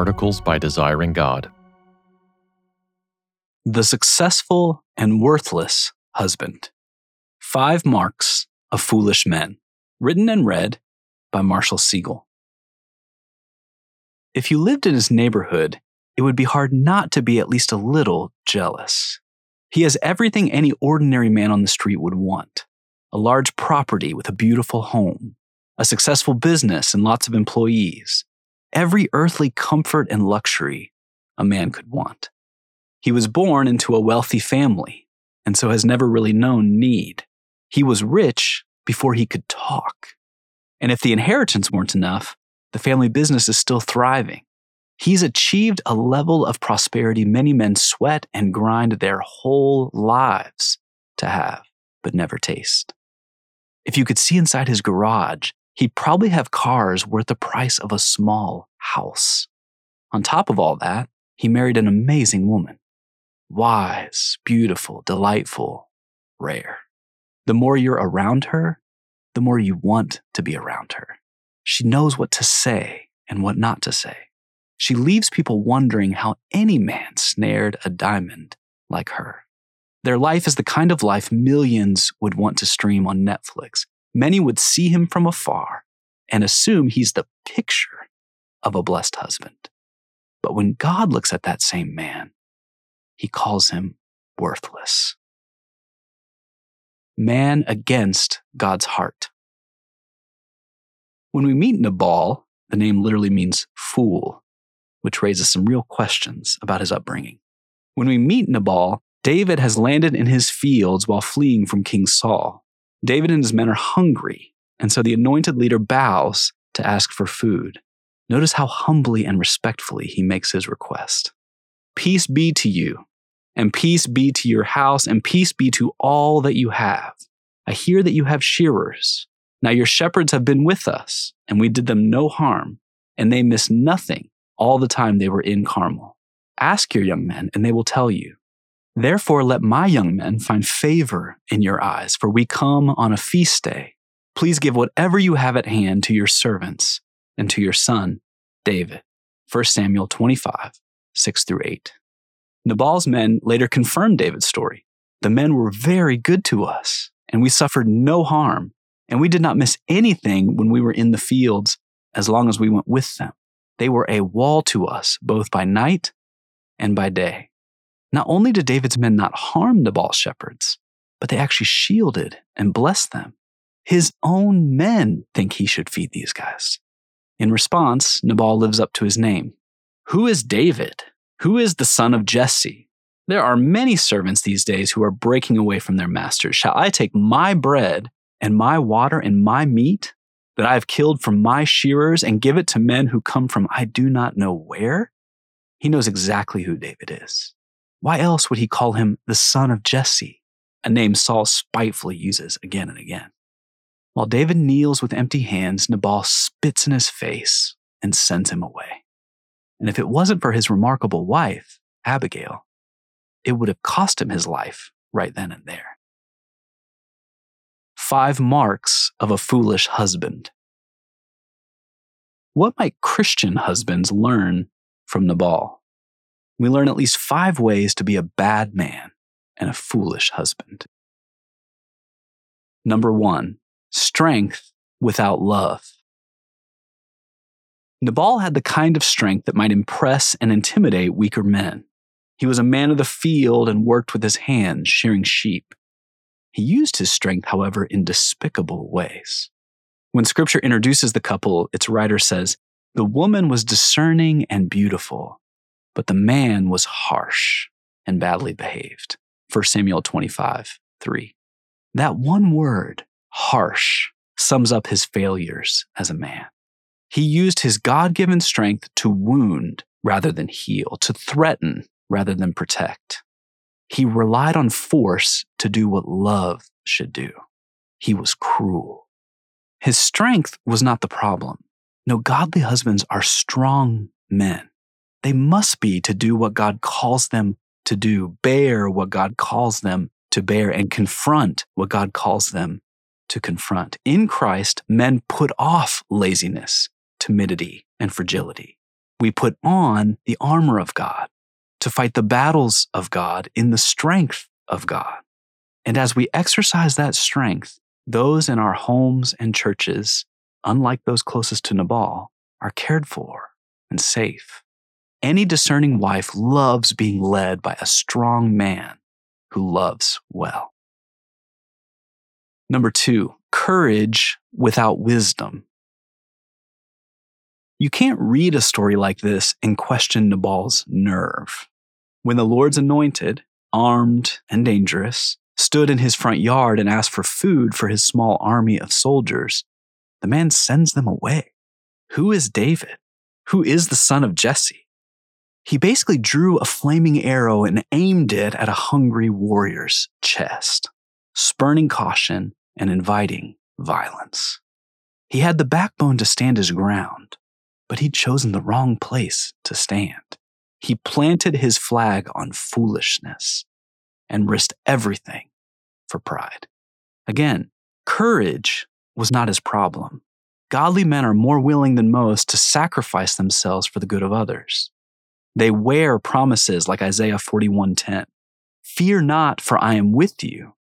articles by Desiring God. The Successful and Worthless Husband Five Marks of Foolish Men, written and read by Marshall Segal. If you lived in his neighborhood, it would be hard not to be at least a little jealous. He has everything any ordinary man on the street would want a large property with a beautiful home, a successful business and lots of employees, every earthly comfort and luxury a man could want. He was born into a wealthy family, and so has never really known need. He was rich before he could talk. And if the inheritance weren't enough, the family business is still thriving. He's achieved a level of prosperity many men sweat and grind their whole lives to have, but never taste. If you could see inside his garage, he'd probably have cars worth the price of a small house. On top of all that, he married an amazing woman. Wise, beautiful, delightful, rare. The more you're around her, the more you want to be around her. She knows what to say and what not to say. She leaves people wondering how any man snared a diamond like her. Their life is the kind of life millions would want to stream on Netflix. Many would see him from afar and assume he's the picture of a blessed husband. But when God looks at that same man, he calls him worthless. Man against God's heart. When we meet Nabal, the name literally means fool, which raises some real questions about his upbringing. When we meet Nabal, David has landed in his fields while fleeing from King Saul. David and his men are hungry, and so the anointed leader bows to ask for food. Notice how humbly and respectfully he makes his request. Peace be to you, and peace be to your house, and peace be to all that you have. I hear that you have shearers. Now your shepherds have been with us, and we did them no harm, and they missed nothing all the time they were in Carmel. Ask your young men, and they will tell you. Therefore, let my young men find favor in your eyes, for we come on a feast day. Please give whatever you have at hand to your servants and to your son, David. 1 Samuel 25, 6 through 8. Nabal's men later confirmed David's story. The men were very good to us, and we suffered no harm, and we did not miss anything when we were in the fields as long as we went with them. They were a wall to us, both by night and by day. Not only did David's men not harm Nabal's shepherds, but they actually shielded and blessed them. His own men think he should feed these guys. In response, Nabal lives up to his name. Who is David? Who is the son of Jesse? There are many servants these days who are breaking away from their masters. Shall I take my bread and my water and my meat that I have killed from my shearers and give it to men who come from I do not know where? He knows exactly who David is. Why else would he call him the son of Jesse, a name Saul spitefully uses again and again? While David kneels with empty hands, Nabal spits in his face and sends him away. And if it wasn't for his remarkable wife, Abigail, it would have cost him his life right then and there. Five marks of a foolish husband. What might Christian husbands learn from Nabal? We learn at least five ways to be a bad man and a foolish husband. Number one, strength without love. Nabal had the kind of strength that might impress and intimidate weaker men. He was a man of the field and worked with his hands, shearing sheep. He used his strength, however, in despicable ways. When scripture introduces the couple, its writer says, The woman was discerning and beautiful, but the man was harsh and badly behaved. 1 Samuel 25, 3. That one word, harsh, sums up his failures as a man. He used his God given strength to wound rather than heal, to threaten rather than protect. He relied on force to do what love should do. He was cruel. His strength was not the problem. No, godly husbands are strong men they must be to do what God calls them to do, bear what God calls them to bear, and confront what God calls them to confront. In Christ, men put off laziness, timidity, and fragility. We put on the armor of God to fight the battles of God in the strength of God. And as we exercise that strength, those in our homes and churches, unlike those closest to Nabal, are cared for and safe. Any discerning wife loves being led by a strong man who loves well. Number two, courage without wisdom. You can't read a story like this and question Nabal's nerve. When the Lord's anointed, armed and dangerous, stood in his front yard and asked for food for his small army of soldiers, the man sends them away. Who is David? Who is the son of Jesse? He basically drew a flaming arrow and aimed it at a hungry warrior's chest, spurning caution and inviting violence. He had the backbone to stand his ground, but he'd chosen the wrong place to stand. He planted his flag on foolishness and risked everything for pride. Again, courage was not his problem. Godly men are more willing than most to sacrifice themselves for the good of others. They wear promises like Isaiah 41:10. Fear not, for I am with you.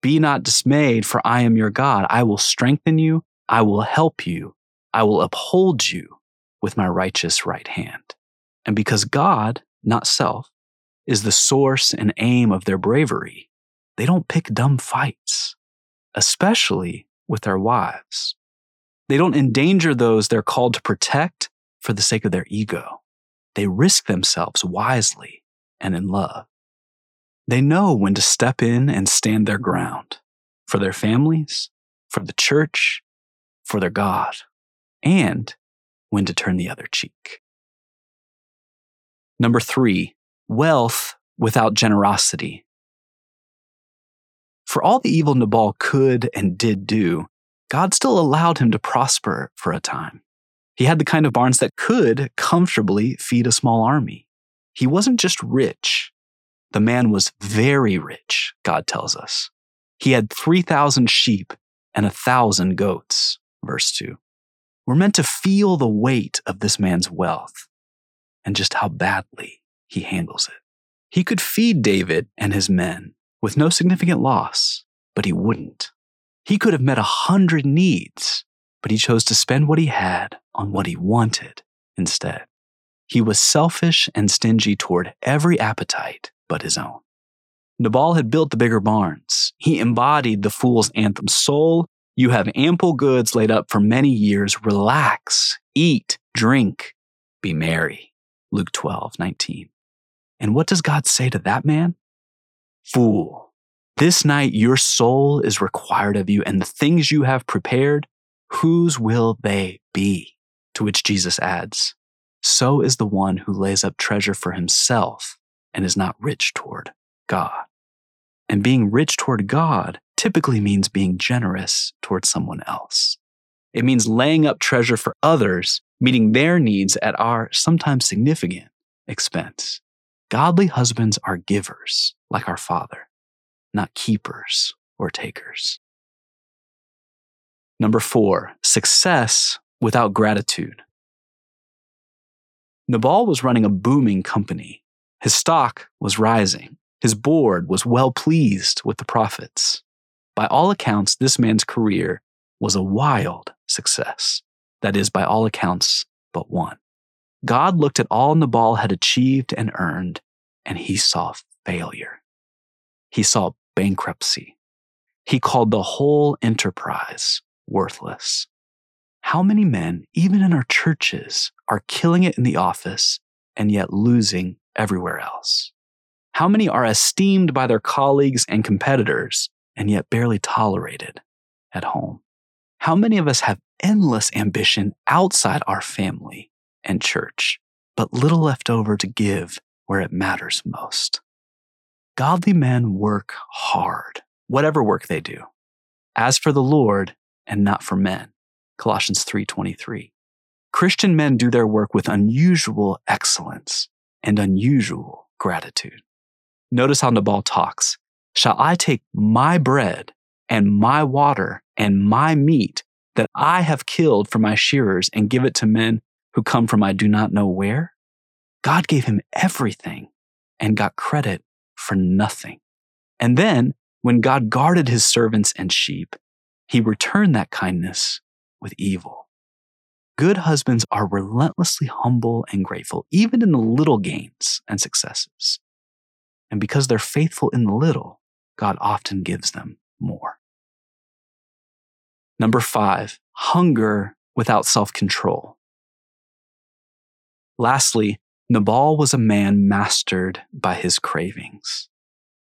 Be not dismayed, for I am your God. I will strengthen you. I will help you. I will uphold you with my righteous right hand. And because God, not self, is the source and aim of their bravery, they don't pick dumb fights, especially with their wives. They don't endanger those they're called to protect for the sake of their ego. They risk themselves wisely and in love. They know when to step in and stand their ground for their families, for the church, for their God, and when to turn the other cheek. Number three, wealth without generosity. For all the evil Nabal could and did do, God still allowed him to prosper for a time. He had the kind of barns that could comfortably feed a small army. He wasn't just rich, the man was very rich, God tells us. He had 3,000 sheep and a 1,000 goats, verse 2. We're meant to feel the weight of this man's wealth and just how badly he handles it. He could feed David and his men with no significant loss, but he wouldn't. He could have met a hundred needs, but he chose to spend what he had on what he wanted instead. He was selfish and stingy toward every appetite but his own. Nabal had built the bigger barns. He embodied the fool's anthem Soul, you have ample goods laid up for many years. Relax, eat, drink, be merry. Luke 12, 19. And what does God say to that man? Fool, this night your soul is required of you, and the things you have prepared, whose will they be? To which Jesus adds, So is the one who lays up treasure for himself and is not rich toward God. And being rich toward God typically means being generous toward someone else. It means laying up treasure for others, meeting their needs at our sometimes significant expense. Godly husbands are givers, like our Father, not keepers or takers. Number four, success without gratitude. Nabal was running a booming company. His stock was rising. His board was well pleased with the profits. By all accounts, this man's career was a wild success. That is, by all accounts, but one. God looked at all Nabal had achieved and earned, and he saw failure. He saw bankruptcy. He called the whole enterprise worthless. How many men, even in our churches, are killing it in the office and yet losing everywhere else? How many are esteemed by their colleagues and competitors and yet barely tolerated at home? How many of us have endless ambition outside our family and church, but little left over to give where it matters most. Godly men work hard, whatever work they do, as for the Lord and not for men. Colossians 3:23. Christian men do their work with unusual excellence and unusual gratitude. Notice how Nabal talks. Shall I take my bread and my water and my meat that I have killed for my shearers and give it to men who come from I do not know where? God gave him everything and got credit for nothing. And then, when God guarded his servants and sheep, he returned that kindness with evil. Good husbands are relentlessly humble and grateful, even in the little gains and successes. And because they're faithful in the little, God often gives them more. Number five, hunger without self control. Lastly, Nabal was a man mastered by his cravings.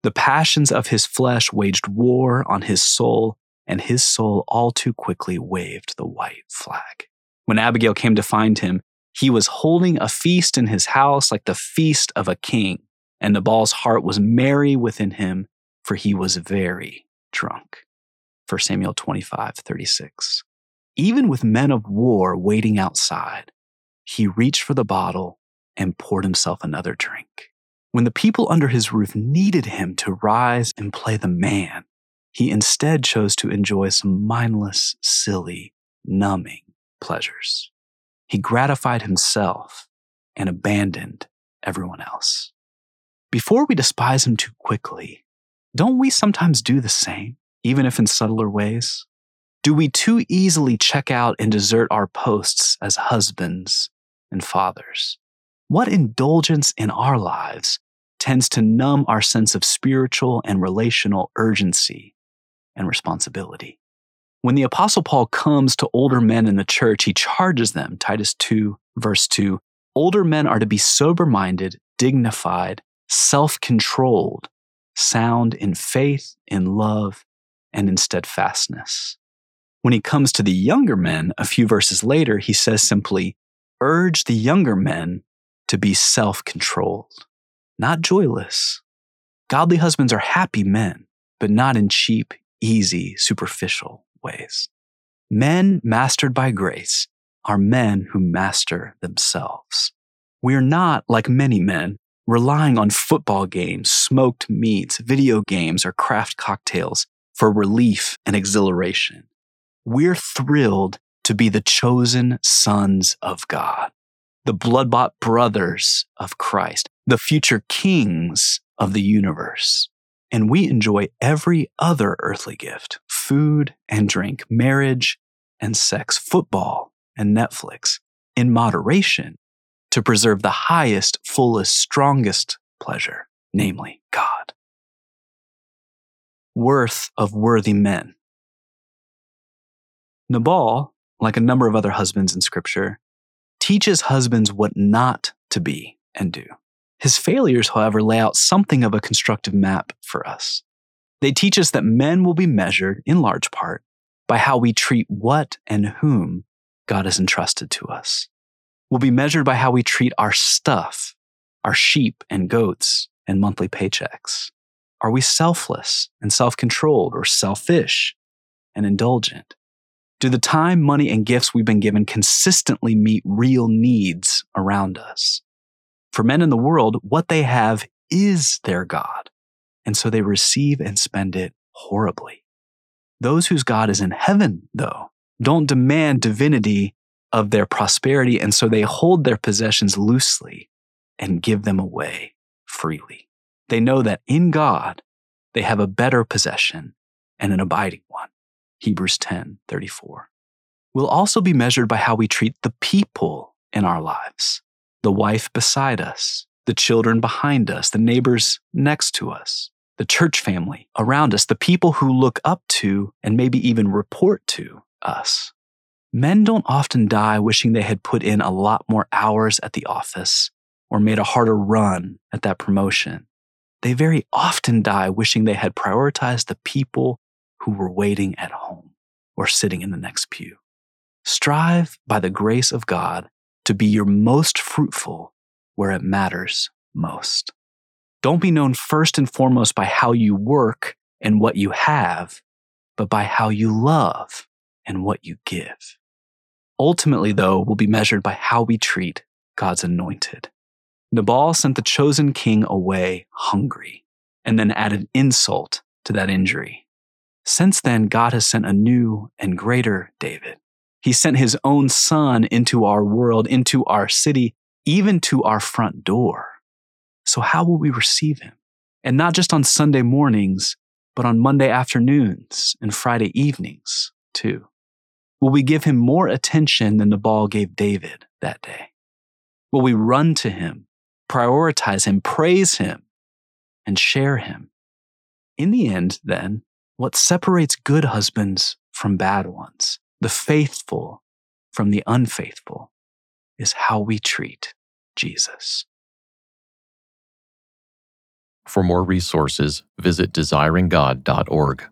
The passions of his flesh waged war on his soul, and his soul all too quickly waved the white flag. When Abigail came to find him, he was holding a feast in his house like the feast of a king, and Nabal's heart was merry within him, for he was very drunk. 1 Samuel 25, 36. Even with men of war waiting outside, he reached for the bottle and poured himself another drink. When the people under his roof needed him to rise and play the man, he instead chose to enjoy some mindless, silly, numbing pleasures. He gratified himself and abandoned everyone else. Before we despise him too quickly, don't we sometimes do the same, even if in subtler ways? Do we too easily check out and desert our posts as husbands and fathers? What indulgence in our lives tends to numb our sense of spiritual and relational urgency and responsibility? When the Apostle Paul comes to older men in the church, he charges them, Titus 2, verse 2, older men are to be sober minded, dignified, self controlled, sound in faith, in love, and in steadfastness. When he comes to the younger men, a few verses later, he says simply, urge the younger men to be self controlled, not joyless. Godly husbands are happy men, but not in cheap, easy, superficial ways. Men mastered by grace are men who master themselves. We are not, like many men, relying on football games, smoked meats, video games, or craft cocktails for relief and exhilaration. We're thrilled to be the chosen sons of God the blood bought brothers of Christ, the future kings of the universe. And we enjoy every other earthly gift food and drink, marriage and sex, football and Netflix in moderation to preserve the highest, fullest, strongest pleasure, namely God. Worth of worthy men. Nabal, like a number of other husbands in scripture, teaches husbands what not to be and do. His failures, however, lay out something of a constructive map for us. They teach us that men will be measured, in large part, by how we treat what and whom God has entrusted to us. We'll be measured by how we treat our stuff, our sheep and goats and monthly paychecks. Are we selfless and self controlled or selfish and indulgent? Do the time, money, and gifts we've been given consistently meet real needs around us? For men in the world, what they have is their God, and so they receive and spend it horribly. Those whose God is in heaven, though, don't demand divinity of their prosperity, and so they hold their possessions loosely and give them away freely. They know that in God, they have a better possession and an abiding one. Hebrews 10 34. We'll also be measured by how we treat the people in our lives the wife beside us, the children behind us, the neighbors next to us, the church family around us, the people who look up to and maybe even report to us. Men don't often die wishing they had put in a lot more hours at the office or made a harder run at that promotion. They very often die wishing they had prioritized the people who were waiting at home or sitting in the next pew. Strive by the grace of God to be your most fruitful where it matters most. Don't be known first and foremost by how you work and what you have, but by how you love and what you give. Ultimately, though, will be measured by how we treat God's anointed. Nabal sent the chosen king away hungry and then added insult to that injury. Since then, God has sent a new and greater David, He sent his own son into our world, into our city, even to our front door. So, how will we receive him? And not just on Sunday mornings, but on Monday afternoons and Friday evenings, too. Will we give him more attention than Nabal gave David that day? Will we run to him, prioritize him, praise him, and share him? In the end, then, what separates good husbands from bad ones, the faithful from the unfaithful, is how we treat Jesus. For more resources, visit desiringgod.org.